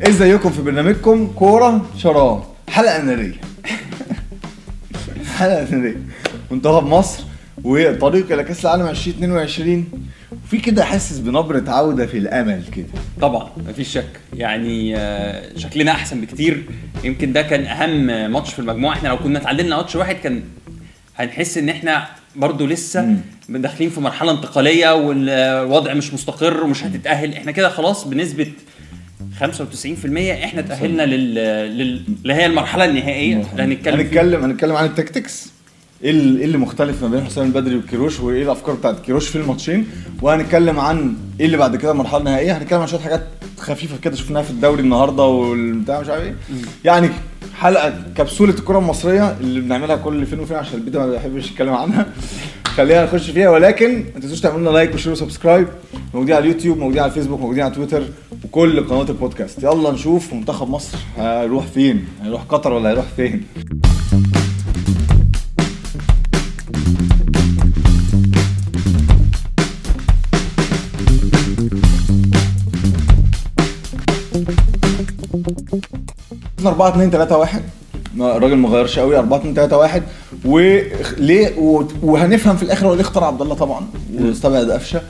ازيكم في برنامجكم؟ كورة شراب. حلقة ناريه حلقة ناريه منتخب مصر وطريق إلى كأس العالم 2022 وفي كده حاسس بنبرة عودة في الأمل كده. طبعا مفيش شك. يعني آه، شكلنا أحسن بكتير. يمكن ده كان أهم ماتش في المجموعة. إحنا لو كنا اتعادلنا ماتش واحد كان هنحس إن إحنا برضو لسه داخلين في مرحلة انتقالية والوضع مش مستقر ومش هتتأهل. إحنا كده خلاص بنسبة 95% إحنا تأهلنا لل... لل... اللي هي المرحلة النهائية هنتكلم. هنتكلم هنتكلم عن ال tactics إيه إيه اللي مختلف ما بين حسام البدري وكيروش وايه الأفكار بتاعت كيروش في الماتشين؟ وهنتكلم عن إيه اللي بعد كده المرحلة النهائية. هنتكلم عن شوية حاجات خفيفة كده شفناها في الدوري النهارده والبتاع مش عارف إيه. يعني حلقة كبسولة الكرة المصرية اللي بنعملها كل فين وفين عشان البيتا ما بيحبش يتكلم عنها. خلينا نخش فيها. ولكن ما تنسوش تعملوا لنا like و share و subscribe موجودين على اليوتيوب موجودين على الفيسبوك موجودين على تويتر وكل قنوات البودكاست. يلا نشوف منتخب مصر هيروح فين؟ هيروح قطر ولا هيروح فين؟ إحنا 4 2 3 1 ما- الراجل ما غيرش قوي. 4 2 3 1 وليه وهنفهم في الآخر هو ليه اختار عبد الله طبعا واستبعد قفشة.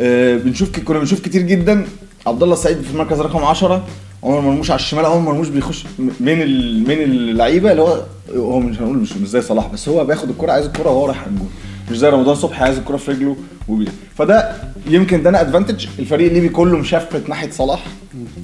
آه بنشوف كنا بنشوف كتير جدا. عبد الله السعيد في المركز رقم 10 عمر مرموش على الشمال. عمر مرموش بيخش من ال... من اللعيبة اللي هو هو مش هنقول مش زي صلاح بس هو بياخد الكرة عايز الكرة وهو رايح الجول مش زي رمضان صبحي عايز الكرة في رجله وبيه فده يمكن ده أنا ادفانتج الفريق الليبي كله مشفت ناحية صلاح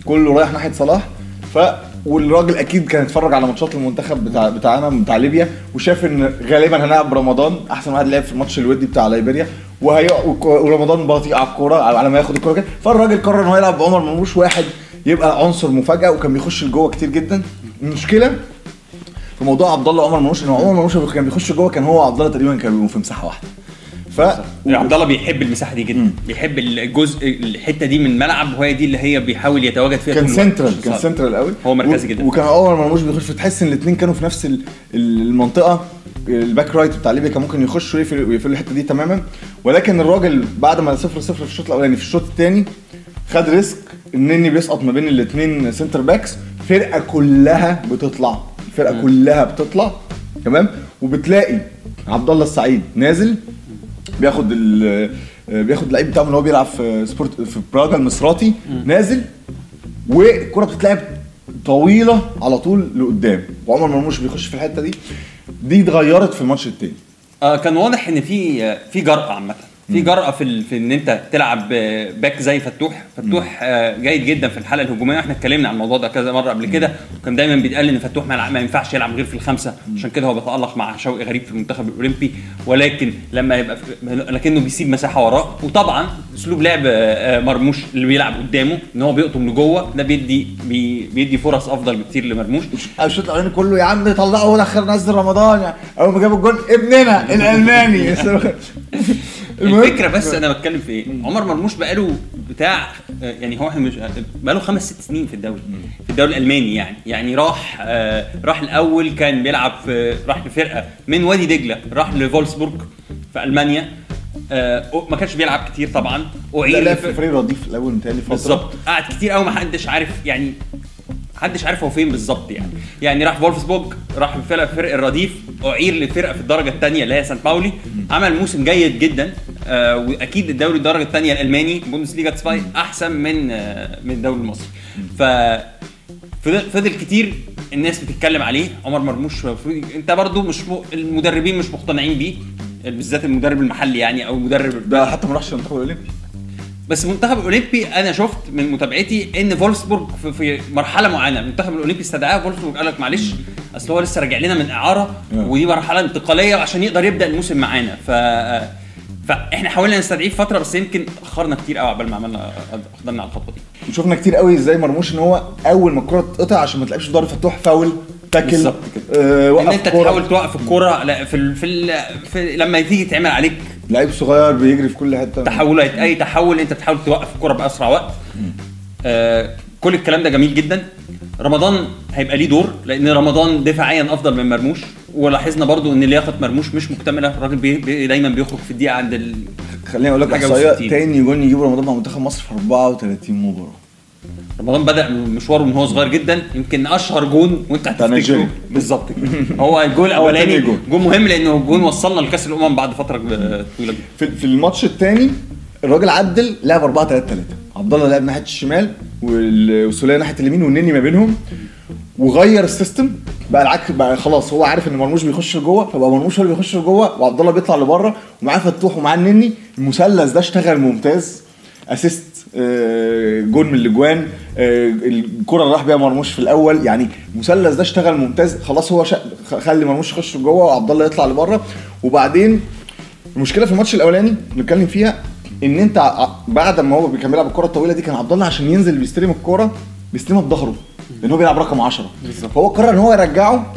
كله رايح ناحية صلاح. ف والراجل أكيد كان اتفرج على ماتشات المنتخب بتاع بتاعنا بتاع ليبيا وشاف إن غالبا هنلعب رمضان أحسن واحد لعب في الماتش الودي بتاع ليبيريا وهي ورمضان بطيء على الكورة على ما ياخد الكورة كده. فالراجل قرر إن هو يلعب بعمر مرموش واحد يبقى عنصر مفاجأة وكان بيخش لجوه كتير جدا. المشكلة في موضوع عبد الله وعمر مرموش إن عمر مرموش كان بيخش جوه كان هو وعبد الله تقريبا كانوا في مساحة واحدة. ف عبد الله بيحب المساحة دي جدا. بيحب الجزء الحتة دي من الملعب وهي دي اللي هي بيحاول يتواجد فيها كان. سنترال كان. سنترال قوي. هو مركزي و- جدا. وكان أول مرموش بيخش فتحس إن الاثنين كانوا في نفس ال- ال- المنطقة. ال back right بتاع ليبيا كان ممكن يخش ويقفل ويقفل الحتة دي تماما. ولكن الراجل بعد ما 0 0 في الشوط الأولاني في الشوط الثاني خد risk النني بيسقط ما بين الاثنين center backs. فرقة كلها بتطلع. الفرقه كلها بتطلع. تمام؟ وبتلاقي عبد الله السعيد نازل. بياخد ال بياخد اللعيب بتاعه اللي هو بيلعب في سبورتينج براجا المصراتي نازل والكرة بتتلعب طويلة على طول لقدام. وعمر مرموش بيخش في الحتة دي. دي اتغيرت في الماتش التاني. آه كان واضح إن في في جرأة عامة. في جرأة في ال... في إن أنت تلعب باك زي فتوح. فتوح آه جيد جدا في الحاله الهجومية. وإحنا اتكلمنا عن الموضوع ده كذا مرة قبل كده. وكان دايما بيتقال إن فتوح ما, ينفعش يلعب غير في الخمسة. عشان كده هو بيتألق مع شوقي غريب في المنتخب الأولمبي. ولكن لما يبقى. لكنه بيسيب مساحة وراه. وطبعا أسلوب لعب آه، آه، مرموش اللي بيلعب قدامه إن هو بيضم لجوه. ده بيدي بي... بيدي فرص أفضل بكتير لمرموش. الشوط الأولاني كله يا عم طلعه ودخل نزل رمضان. يعني أول ما جاب الجول ابننا الألماني. الفكرة بس أنا بتكلم في إيه؟ عمر مرموش بقاله بتاع آه، يعني هو مش بقاله خمس ست سنين في الدوري في الدوري الألماني يعني. يعني راح آه، راح الأول كان بيلعب في راح لفرقه من وادي دجلة راح لفولسبورج في ألمانيا. آه، ما كانش بيلعب كتير طبعا. لا اعير لا لف- في فريق رديف الأول متهيألي فترة. بالظبط. قعد كتير قوي ما حدش عارف يعني محدش عارف هو فين بالظبط يعني. يعني راح فولفسبورج راح فرقة فرقة الرديف أعير لفرقة في الدرجة الثانية اللي هي سان باولي. عمل موسم جيد جدا آه وأكيد الدوري الدرجة الثانية الألماني بوندسليجا 2 أحسن من آه من الدوري المصري. ف فضل, كتير الناس بتتكلم عليه. عمر مرموش أنت برضو مش م... المدربين مش مقتنعين بيه بالذات المدرب المحلي يعني أو المدرب ده حتى ما راحش المنتخب الأولمبي. بس المنتخب الاولمبي أنا شفت من متابعتي ان فولفسبورج في, في مرحلة معينة المنتخب الاولمبي استدعاه فولفسبورج قال لك معلش اصل هو لسه راجع لنا من إعارة آه. ودي مرحلة انتقالية عشان يقدر يبدأ الموسم معانا ف فاحنا حاولنا نستدعيه في فترة بس يمكن اخرنا كتير قوي عقبال ما عملنا قدمنا على الخطوة دي وشفنا كتير قوي إزاي مرموش إن هو أول ما الكرة تتقطع عشان ما تلعبش في ضهر فتوح فاول tackle بالظبط آه إن أنت. تحاول توقف الكوره لا، في ال... في, ال... في لما تيجي تعمل عليك لعيب صغير بيجري في كل حتة. تحولات أي تحول أنت بتحاول توقف الكرة بأسرع وقت. آه كل الكلام ده جميل جدا. رمضان هيبقى ليه دور لأن رمضان دفاعيا أفضل من مرموش. ولاحظنا برضو إن لياقة مرموش مش مكتملة. الراجل بي بي دايما بيخرج في الدقيقة عند ال... خليني أقول لك إحصائية. تاني جون يجيب رمضان مع منتخب مصر في 34 مباراة. رمضان بدأ مشواره من هو صغير جدا يمكن أشهر جون وأنت هتفتكره نيجيريا. بالظبط كده. هو الجول الأولاني جون. مهم لأنه جون وصلنا لكأس الأمم بعد فترة طويله جدا في, في الماتش الثاني الراجل عدل لعب 4 3 3 عبد الله لعب ناحية الشمال وال- والسوليه ناحية اليمين والنني ما بينهم وغير ال system بقى العكس بقى خلاص هو عارف إن مرموش بيخش لجوه فبقى مرموش هو اللي بيخش لجوه وعبد الله بيطلع لبره ومعاه فتوح ومعاه النني المثلث ده اشتغل ممتاز assist جون من الأجوان. آه، الكرة اللي راح بيها مرموش في الأول يعني المثلث ده اشتغل ممتاز. خلاص هو شا... خلي مرموش يخش لجوه وعبد الله يطلع لبره. وبعدين المشكلة في الماتش الأولاني اللي بنتكلم فيها إن أنت بعد ما هو كان بيلعب الكرة الطويلة دي كان عبد الله عشان ينزل بيستلم الكرة بيستلمها بظهره لأن هو بيلعب رقم 10 فهو قرر إن هو يرجعه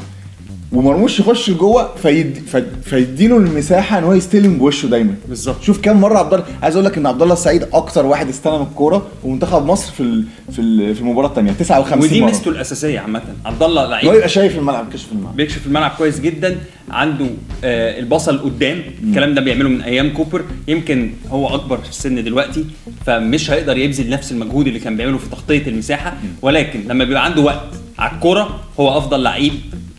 ومرموش يخش لجوه فيد... في- فيديله المساحة إن هو يستلم بوشه دايما. بالظبط. شوف كام مرة عبد الله عايز أقول لك إن عبد الله السعيد أكتر واحد استلم الكورة في منتخب مصر في ال... في ال... في المباراة الثانية 59 ودي مرة. ميزته الأساسية عامة. عبد الله هو لعيب يبقى شايف الملعب كشف الملعب. بيكشف الملعب كويس جدا. عنده آه البصل قدام. الكلام ده بيعمله من أيام كوبر. يمكن هو أكبر في السن دلوقتي فمش هيقدر يبذل نفس المجهود اللي كان بيعمله في تغطية المساحة. ولكن لما بيبقى عنده وقت على الكورة هو أفضل لعيب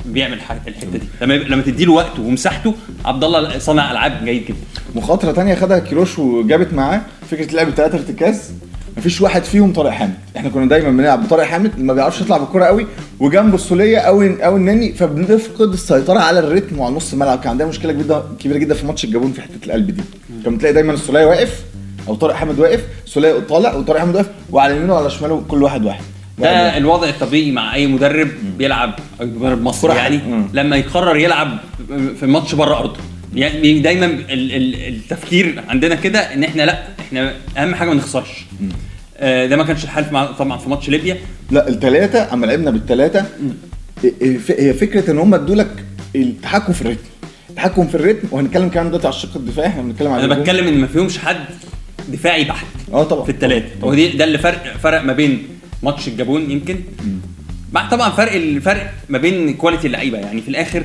بيعمل الحتة دي. لما لما تديله وقته ومساحته عبد الله صانع ألعاب جيد جدا. مخاطرة تانية خدها كيروش وجابت معاه فكرة لعب ثلاثة ارتكاز. مفيش واحد فيهم طارق حامد. إحنا كنا دايما بنلعب بطارق حامد ما بيعرفش يطلع بالكرة قوي وجنبه السولية أو أو النني فبنفقد السيطرة على الريتم وعلى نص الملعب. كان عندنا مشكلة جدا كبيرة جدا في ماتش الجابون في حتة القلب دي. كان بتلاقي دايما السولية واقف أو طارق حامد واقف السولية طالع وطارق حامد واقف وعلى يمينه وعلى شماله كل واحد واحد. ده واحد. الوضع الطبيعي مع أي مدرب بيلعب مدرب مصري يعني مم. لما يقرر يلعب في ماتش بره أرضه. يعني دايما ال- ال- التفكير عندنا كده إن إحنا لأ إحنا أهم حاجة ما نخسرش. آه، ده ما كانش الحال طبعا في ماتش ليبيا. لأ الثلاثه أما لعبنا بالثلاثه هي فكرة إن هم ادوا لك التحكم في ال rhythm. التحكم في ال rhythm وهنتكلم كمان دلوقتي على الشق الدفاعي إحنا بنتكلم على أنا. بتكلم إن ما فيهمش حد دفاعي بحت آه طبعا. في الثلاثه ودي ده اللي فرق فرق ما بين ماتش الجابون يمكن. مع طبعا فرق الفرق ما بين quality اللعيبة. يعني في الآخر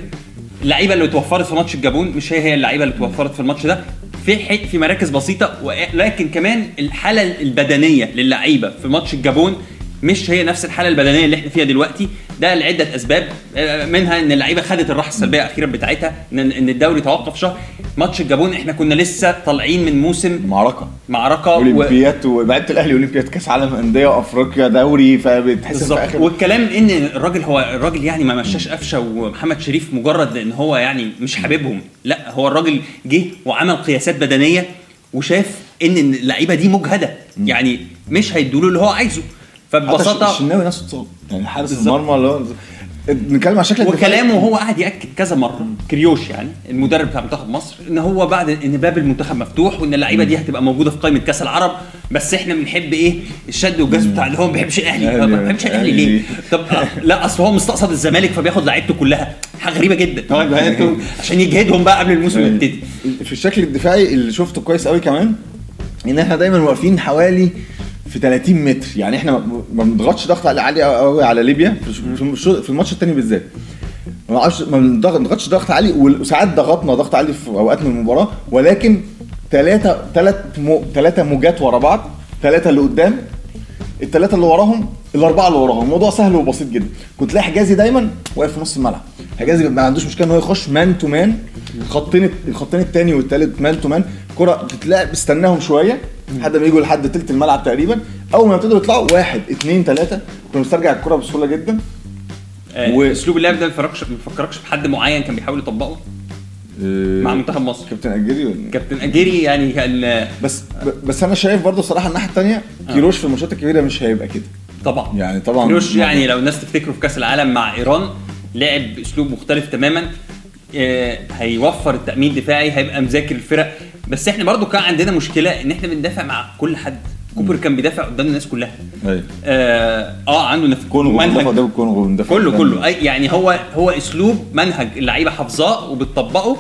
اللعيبة اللي اتوفرت في ماتش الجابون مش هي هي اللعيبة اللي اتوفرت في الماتش ده. في حي في مراكز بسيطة ولكن كمان الحالة البدنية للعيبة في ماتش الجابون مش هي نفس الحالة البدنية اللي إحنا فيها دلوقتي. ده لعدة أسباب. آه، منها إن اللعيبة خدت الراحة السلبية أخيرا بتاعتها إن الدوري توقف شهر. ماتش الجابون إحنا كنا لسه طالعين من موسم معركة. معركة و... اولمبيات ولعيبه الأهلي أولمبياد كأس عالم أندية وافريقيا دوري فبتحس في بالظبط. والكلام إن الراجل هو الراجل يعني ما مشاش قفشة ومحمد شريف مجرد إن هو يعني مش حاببهم لا هو الراجل جه وعمل قياسات بدنية وشاف إن اللعيبة دي مجهدة. يعني مش هيدوا له اللي هو عايزه. فببساطة الشناوي نفسه اتصاب. يعني حارس. المرمى اللي هو نتكلم على شكل. وكلامه هو قاعد يأكد كذا مرة كريوش يعني المدرب بتاع منتخب مصر إن هو بعد إن باب المنتخب مفتوح وإن اللعيبة دي هتبقى موجودة في قائمة كأس العرب بس إحنا بنحب إيه الشد والجذب بتاع اللي هو ما بيحبش الأهلي ما بيحبش الأهلي. ليه؟ طب لا أصل هو مستقصد الزمالك فبياخد لعيبته كلها حاجة غريبة جدا هو أنتوا عشان يجهدهم بقى قبل الموسم يبتدي في الشكل الدفاعي اللي شفته كويس قوي كمان إن إحنا دايما واقفين حوالي في 30 متر. يعني إحنا ما- بنضغطش ضغط عالي قوي على ليبيا في- الماتش الثاني بالذات. ما بنعرفش- ما بنضغطش ضغط عالي وساعات ضغطنا ضغط عالي في أوقات من المباراة ولكن ثلاثة ثلاث ثلاثة موجات ورا بعض ثلاثة اللي قدام الثلاثه اللي وراهم الأربعة اللي وراهم. الموضوع سهل وبسيط جدا. كنت تلاقي حجازي دايما واقف في نص الملعب. حجازي ما عندوش مشكلة إن هو يخش man to man الخطين الخطين الثاني والثالث man to man كرة بتتلعب استناهم شوية لحد ما يجوا لحد تلت الملعب تقريبا. أول ما يبتدوا يطلعوا واحد اثنين ثلاثة كنا بنسترجع الكرة بسهولة جدا. آه، و- أسلوب اللعب ده ما بيفكركش بحد معين كان بيحاول يطبقه؟ مع منتخب مصر. كابتن ولا؟ كابتن أجيري يعني كان بس بس أنا شايف برضه صراحة الناحية الثانية كيروش في الماتشات الكبيرة مش هيبقى كده. طبعا. يعني طبعا كروش يعني لو الناس تفتكروا في كأس العالم مع إيران لعب بأسلوب مختلف تماما آه، هيوفر التأمين الدفاعي هيبقى مذاكر الفرق. بس إحنا برضو كان عندنا مشكلة إن إحنا بندافع مع كل حد. كوبر كان بيدافع قدام الناس كلها. أيوه. آه, آه عنده نف... كونغو منهج. بندافع كله كله. أي يعني هو هو أسلوب منهج. اللعيبة حافظاه وبتطبقه.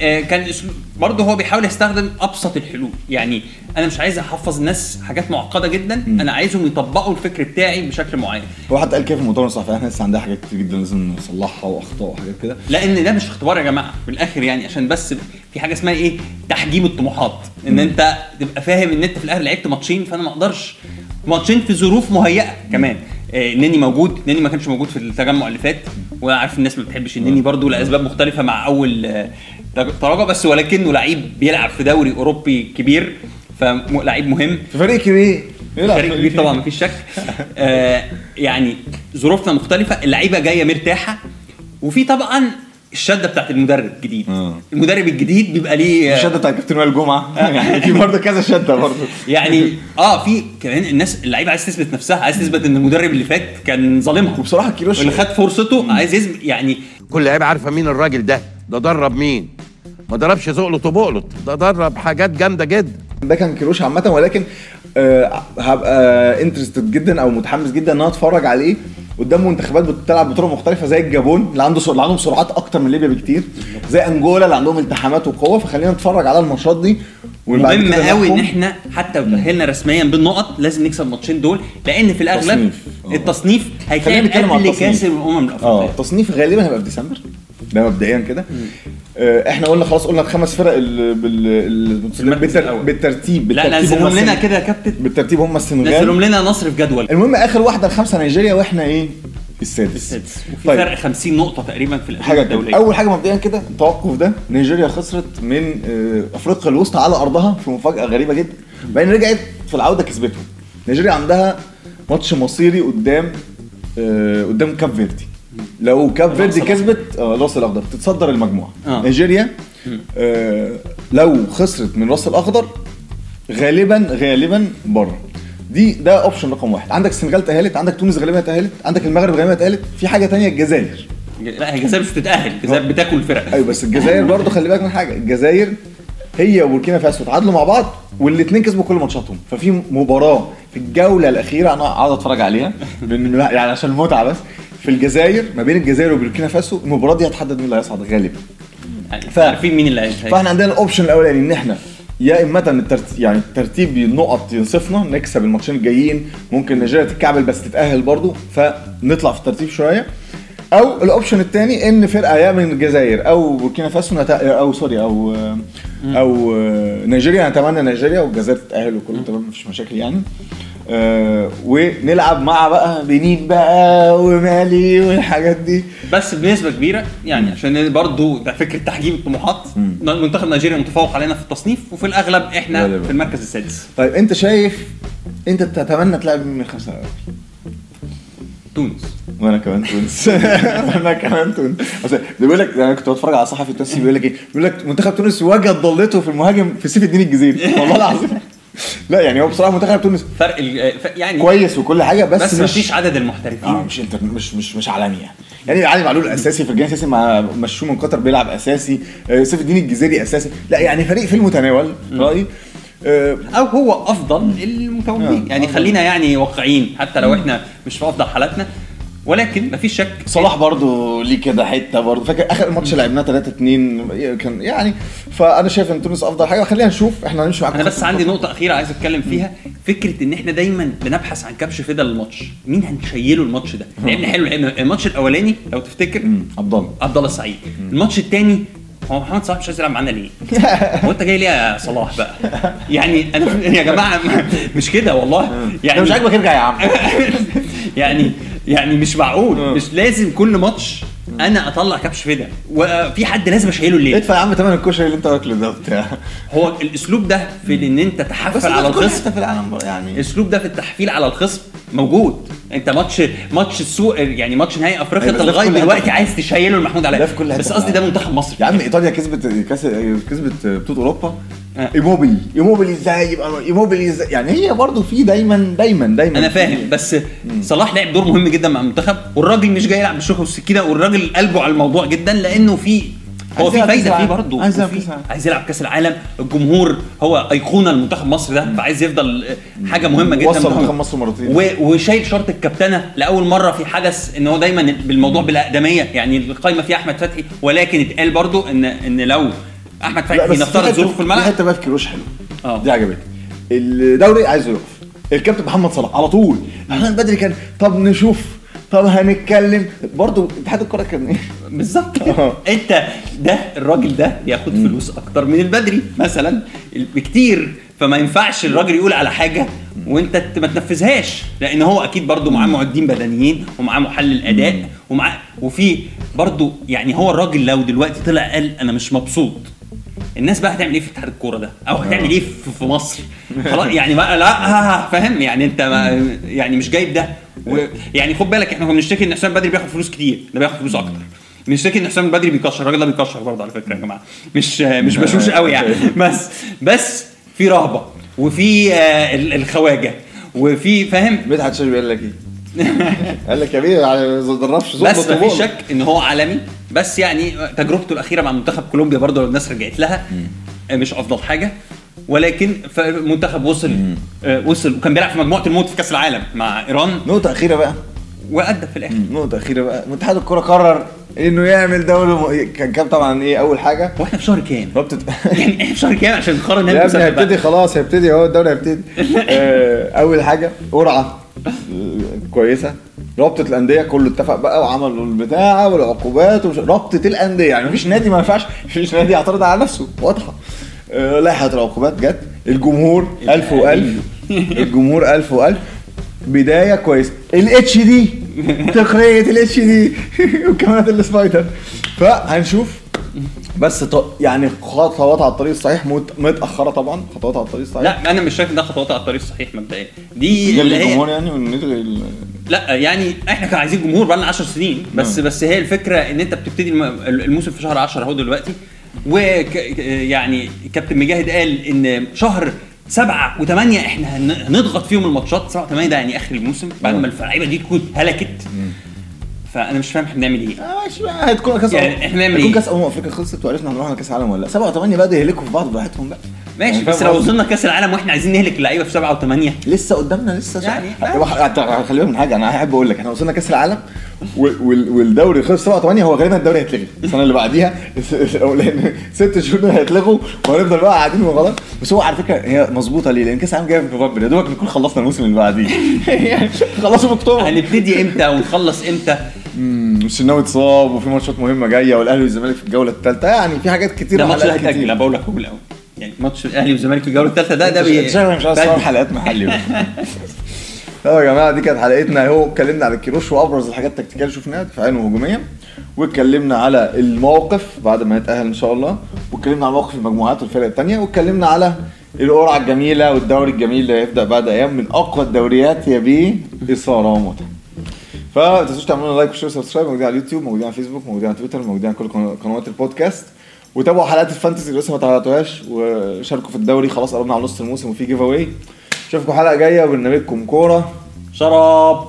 كان اسلوب برضه هو بيحاول يستخدم أبسط الحلول. يعني أنا مش عايز أحفظ الناس حاجات معقدة جدا أنا عايزهم يطبقوا الفكر بتاعي بشكل معين. هو حتى قال كده في المؤتمر الصحفي إحنا لسه عندنا حاجات كتير جدا لازم نصلحها وأخطاء وحاجات كده. لأن ده مش اختبار يا جماعة في الآخر يعني عشان بس في حاجة اسمها إيه؟ تحجيم الطموحات. إن أنت تبقى فاهم إن أنت في الآخر لعبت ماتشين فأنا ما أقدرش. ماتشين في ظروف مهيئة كمان. آه، النني موجود النني ما كانش موجود في التجمع اللي فات. وأنا عارف الناس ما بتحبش النني برضو لأسباب مختلفة مع أول آه، تراجع بس ولكنه لعيب بيلعب في دوري أوروبي كبير فلعيب مهم. في فريق كبير. يلعب فريق كبير طبعا مفيش شك. آه يعني ظروفنا مختلفة اللعيبة جاية مرتاحة. وفي طبعا الشدة بتاعت المدرب الجديد. آه. المدرب الجديد بيبقى ليه الشده بتاع كابتن وائل جمعة. يعني في برضه كذا شدة برضه. يعني آه في كمان الناس اللعيبة عايز تثبت نفسها عايز تثبت إن المدرب اللي فات كان ظالمها. وبصراحة كيروش واللي خد فرصته عايز يثبت يعني كل لعيبة عارفة مين الراجل ده ده درب مين. ما ضربش زقلط وبقلط ده درب حاجات جامدة جدا ده كان كيروش عامة ولكن آه هبقى interested جدا أو متحمس جدا إن أنا أتفرج عليه قدام منتخبات بتلعب بطرق مختلفة زي الجابون اللي عنده اللي عندهم سرعات أكتر من ليبيا بكتير زي أنجولا اللي عندهم التحامات وقوة فخلينا نتفرج على الماتشات دي مهم قوي إن. إحنا حتى لو تأهلنا رسميا بالنقط لازم نكسب الماتشين دول لأن في الأغلب تصنيف. آه. التصنيف على قبل. كأس الأمم آه الافريقيه التصنيف غالبا هيبقى في ديسمبر ده مبدئيا كده إحنا قلنا خلاص قلنا الخمس فرق ال- بال بالتر... الأول. بالترتيب لا بالترتيب نزلهم هم لنا كده يا كابتن. بالترتيب هم السنغال. نزلهم لنا نصر في جدول. المهم آخر واحدة الخمسة نيجيريا وإحنا إيه؟ السادس. السادس. وفي طيب. فرق 50 نقطة تقريبا في كده الدولية. أول حاجة مبدئيا كده التوقف ده نيجيريا خسرت من آه، أفريقيا الوسطى على أرضها في مفاجأة غريبة جدا. بعدين رجعت في العودة كسبتهم. نيجيريا عندها ماتش مصيري قدام آه، قدام كاب فيردي. لو كاب فيردي. كسبت آه الراس الأخضر. تتصدر المجموعة. آه. نيجيريا آه، لو خسرت من الراس الأخضر غالبا غالبا بره. دي ده option رقم واحد. عندك السنغال تأهلت عندك تونس غالبا تأهلت عندك المغرب غالبا تأهلت. في حاجة تانية الجزائر. لا هي الجزائر مش بتتأهل. الجزائر بتاكل الفرق. أيوه بس الجزائر برضه خلي بالك من حاجة. الجزائر هي وبوركينا فاسو. تعادلوا مع بعض والاثنين كسبوا كل ماتشاتهم. ففي مباراة في الجولة الأخيرة أنا قاعد أتفرج عليها. يعني عشان المتعه بس. في الجزائر ما بين الجزائر وبوركينا فاسو المباراة دي هتحدد مين اللي هيصعد غالبا. يعني ف- عارفين مين اللي هيتهيأ. فاحنا عندنا ال option الأولاني إن إحنا يا إما الترتيب يعني ترتيب النقط ينصفنا نكسب الماتشين الجايين ممكن نيجيريا تتكعبل بس تتأهل برضو فنطلع في الترتيب شوية. أو ال option الثاني إن فرقة يا من الجزائر أو بوركينا فاسو نت... أو sorry أو أو نيجيريا نتمنى نيجيريا والجزائر تتأهل وكله تمام مفيش مشاكل يعني. آه ونلعب مع بقى بنين بقى ومالي والحاجات دي. بس بنسبة كبيرة يعني عشان برضو ده فكرة تحجيم الطموحات. منتخب نيجيريا متفوق علينا في التصنيف وفي الأغلب إحنا غالباً. في المركز السادس. طيب أنت شايف أنت تتمنى تلعب مين من الخمسة الأول؟ تونس. وأنا كمان تونس. أنا كمان تونس. ده بيقول لك أنا كنت بتفرج على صحفي تونسي بيقول لك إيه؟ بيقول لك منتخب تونس وجد ضالته في المهاجم في سيف الدين الجزيري. والله العظيم. لا يعني هو بصراحة منتخب تونس فرق يعني كويس وكل حاجة بس, بس مش مفيش عدد المحترفين. آه مش انت مش مش مش عالمي يعني. يعني علي معلول أساسي فرجاني أساسي مع مشوه من قطر بيلعب أساسي آه، سيف الدين الجزيري أساسي. لا يعني فريق في المتناول رأيي. آه، أو هو أفضل المتواجدين آه، يعني. خلينا يعني واقعيين حتى لو إحنا مش في أفضل حالاتنا. ولكن مفيش شك صلاح برضو ليه كده حتة برضو. فاكر آخر ماتش لعبناه 3 2 كان يعني فأنا شايف إن تونس أفضل حاجة. خلينا نشوف إحنا هنمشي معاكم. أنا بس عندي. نقطة أخيرة عايز أتكلم فيها. فكرة إن إحنا دايما بنبحث عن كبش فدا للماتش مين هنشيله الماتش ده؟ لعبنا حلو لعبنا الماتش الأولاني لو تفتكر عبد الله. عبد الله السعيد الماتش الثاني هو محمد صلاح مش عايز يلعب معانا ليه؟ هو أنت جاي ليه يا صلاح بقى؟ يعني أنا يا جماعة مش كده والله. يعني مش عاجبك ارجع يا عم. يعني يعني مش معقول آه. مش لازم كل ماتش أنا أطلع كبش فدا. وفي حد لازم أشيله الليل. ادفع يا عم ثمن الكشري اللي أنت واكله ده وبتاع. هو الأسلوب ده في إن أنت تحفل على الخصم. في العالم يعني. الأسلوب ده في التحفيل على الخصم موجود. انت ماتش ماتش السوق يعني ماتش نهائي افريقيا أيوة، انت في لغايه. دلوقتي عايز تشيله لمحمود علاء في كل بس قصدي ده. منتخب مصر. يا عم إيطاليا كسبت كأس كسبت بطولة أوروبا. آه. إيموبيلي إيموبيلي إزاي؟ يبقى إيموبيلي إزاي؟ يعني هي برضو في دايما دايما دايما. أنا فاهم بس صلاح لعب دور مهم جدا مع المنتخب والراجل مش جاي يلعب بالشوكه والسكينه والراجل قلبه على الموضوع جدا لأنه في هو في فايدة فيه العالم. برضه. عايز يلعب كأس العالم. عايز يلعب كأس العالم. الجمهور هو أيقونة لمنتخب مصر ده. فعايز يفضل حاجة مهمة جدا وصل. منتخب مصر مرتين. و- وشايل شرط الكابتنة لأول مرة في حدث إن هو دايما بالموضوع بالأقدمية. يعني القايمة فيها أحمد فتحي. ولكن اتقال برضه إن إن لو أحمد فتحي نفترض ظروف في الملعب. حتة بقى في كيروش حلو. آه. دي عجبتني. الدوري عايز يقف الكابتن محمد صلاح على طول. إحنا بدري كان طب نشوف طب هنتكلم. برضو اتحاد الكرة كان إيه؟ بالظبط. آه. انت ده الراجل ده بياخد فلوس أكتر من البدري مثلا بكتير. فما ينفعش الراجل يقول على حاجة وانت ما تنفذهاش. لأن هو أكيد برضو معاه معدين بدنيين ومعاه محلل أداء ومعاه وفي برضو يعني هو الراجل لو دلوقتي طلع قال أنا مش مبسوط. الناس بقى هتعمل إيه في اتحاد الكورة ده؟ أو هتعمل إيه في- مصر؟ خلاص يعني بقى لا آه فاهم؟ يعني أنت ما يعني مش جايب ده. و يعني خد بالك إحنا كنا بنشتكي إن حسام بدري بياخد فلوس كتير ده بياخد فلوس أكتر. بنشتكي إن حسام بدري بيكشر الراجل ده بيكشر برضه على فكرة يا جماعة. مش مش بشوش قوي يعني. بس بس في رهبة وفي آه ال- الخواجة وفي فاهم؟ مدحت شاش بيقول لك إيه؟ قال لك يا بيه يعني ما تدربش بس ما فيش شك إن هو عالمي. بس يعني تجربته الأخيرة مع منتخب كولومبيا برضه لو الناس رجعت لها مش أفضل حاجة. ولكن المنتخب وصل آه، وصل وكان بيلعب في مجموعة الموت في كأس العالم مع إيران. نقطة أخيرة بقى. وأدى في الآخر. نقطة أخيرة بقى. اتحاد الكورة قرر إنه يعمل دوري م... كان كام طبعا إيه أول حاجة؟ وإحنا في شهر كام؟ رابطة يعني إحنا في شهر كام عشان يا هنا ابني بسبب هيبتدي. خلاص هيبتدي أهو الدوري هيبتدي. آه، أول حاجة قرعة. كويسة. رابطة الأندية كله اتفق بقى وعملوا البتاع والعقوبات ومش رابطة الأندية. يعني مفيش نادي ما ينفعش مفيش نادي يعترض على نفسه. واضحة. لائحه العقوبات جت الجمهور ألف وألف. الجمهور ألف وألف. بداية كويسة. ال HD تقنية ال HD وكاميرات ال spider فهنشوف. بس ط... يعني خطوات على الطريق الصحيح. مت... متأخرة طبعا. خطوات على الطريق الصحيح. لا أنا مش شايف ان ده خطوات على الطريق الصحيح مبدئيا. دي اللي هي الجمهور يعني ونلغي ال... لا يعني إحنا كنا عايزين جمهور بقى لنا 10 سنين. بس نعم. بس هي الفكرة إن أنت بتبتدي الم- الموسم في شهر 10 أهو دلوقتي. وك يعني كابتن مجاهد قال إن شهر سبعة وثمانية إحنا هن- هنضغط فيهم الماتشات. سبعة وثمانية ده يعني آخر الموسم بعد. ما اللعيبة دي تكون هلكت. فأنا مش فاهم إحنا بنعمل إيه. آه، ماشي بقى هتكون كأس يعني أمم- إحنا نعمل هتكون إيه؟ كأس أمم أفريقيا خلصت وعرفنا هنروح على كأس العالم ولا لأ. سبعة وثمانيه بقى يهلكوا في بعض براحتهم بقى. ماشي يعني بس لو؟ وصلنا كاس العالم وإحنا عايزين نهلك اللعيبه في سبعة وثمانية. لسه قدامنا لسه يعني، خلي بالك من حاجة أنا أحب أقول لك إحنا وصلنا كاس العالم وال- وال- والدوري خلص 7 8 هو غالبا الدوري هيتلغي. السنة اللي بعديها ست شهور دول هيتلغوا وهنفضل بقى قاعدين وخلاص. بس هو على فكرة هي مظبوطة ليه؟ لأن كأس العالم جاي في نوفمبر يا دوبك نكون خلصنا الموسم اللي بعديه. خلصوا في أكتوبر. هنبتدي إمتى ونخلص إمتى؟ الشناوي اتصاب وفي ماتشات مهمة جاية والأهلي والزمالك في الجولة الثالثه يعني في حاجات كتير ده ماتش هيتاجل أنا بقول لك هو الأول يعني ماتش الأهلي والزمالك في الجوله الثالثة ده ده شكلك مش عايز. حلقات محلي. بقى. طب يا جماعة دي كانت حلقتنا. اهو اتكلمنا على الكيروش وأبرز الحاجات التكتيكية اللي شفناها دفاعيا وهجوميا واتكلمنا على الموقف بعد ما يتأهل إن شاء الله. واتكلمنا على موقف المجموعات والفرق الثانية واتكلمنا على القرعة الجميلة والدوري الجميل اللي هيبدأ بعد أيام من أقوى الدوريات يا بيه إثارة ومتعة. فما تنسوش تعملوا like و share و subscribe موجودين على اليوتيوب موجودين على فيسبوك موجودين على تويتر موجودين على كل قنو- قنوات البودكاست. وتابعوا حلقات ال fantasy اللي لسه ما تابعتوهاش وشاركوا في الدوري خلاص قربنا على نص الموسم وفي giveaway اشوفكم حلقة جاية وبرنامجكم كورة شراب.